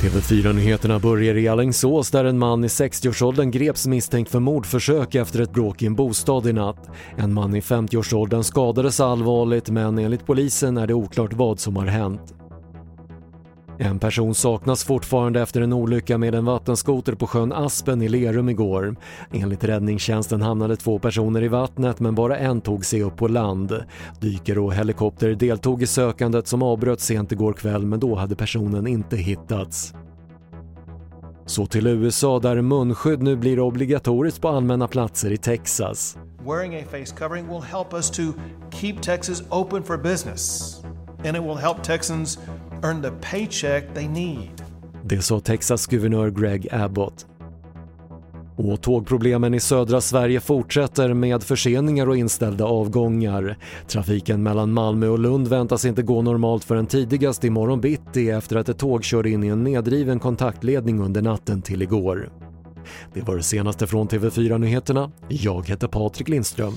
TV4-nyheterna börjar i Alingsås där en man i 60-årsåldern greps misstänkt för mordförsök efter ett bråk i en bostad i natt. En man i 50-årsåldern skadades allvarligt men enligt polisen är det oklart vad som har hänt. En person saknas fortfarande efter en olycka med en vattenskoter på sjön Aspen i Lerum igår. Enligt räddningstjänsten hamnade två personer i vattnet men bara en tog sig upp på land. Dykare och helikopter deltog i sökandet som avbröts sent igår kväll men då hade personen inte hittats. Så till USA där munskydd nu blir obligatoriskt på allmänna platser i Texas. Wearing a face covering will help us to keep Texas open for business and it will help Texans earn the paycheck they need. Det sa Texas guvernör Greg Abbott. Och tågproblemen i södra Sverige fortsätter med förseningar och inställda avgångar. Trafiken mellan Malmö och Lund väntas inte gå normalt förrän tidigast imorgon bitti efter att ett tåg körde in i en nedriven kontaktledning under natten till igår. Det var det senaste från TV4 Nyheterna. Jag heter Patrik Lindström.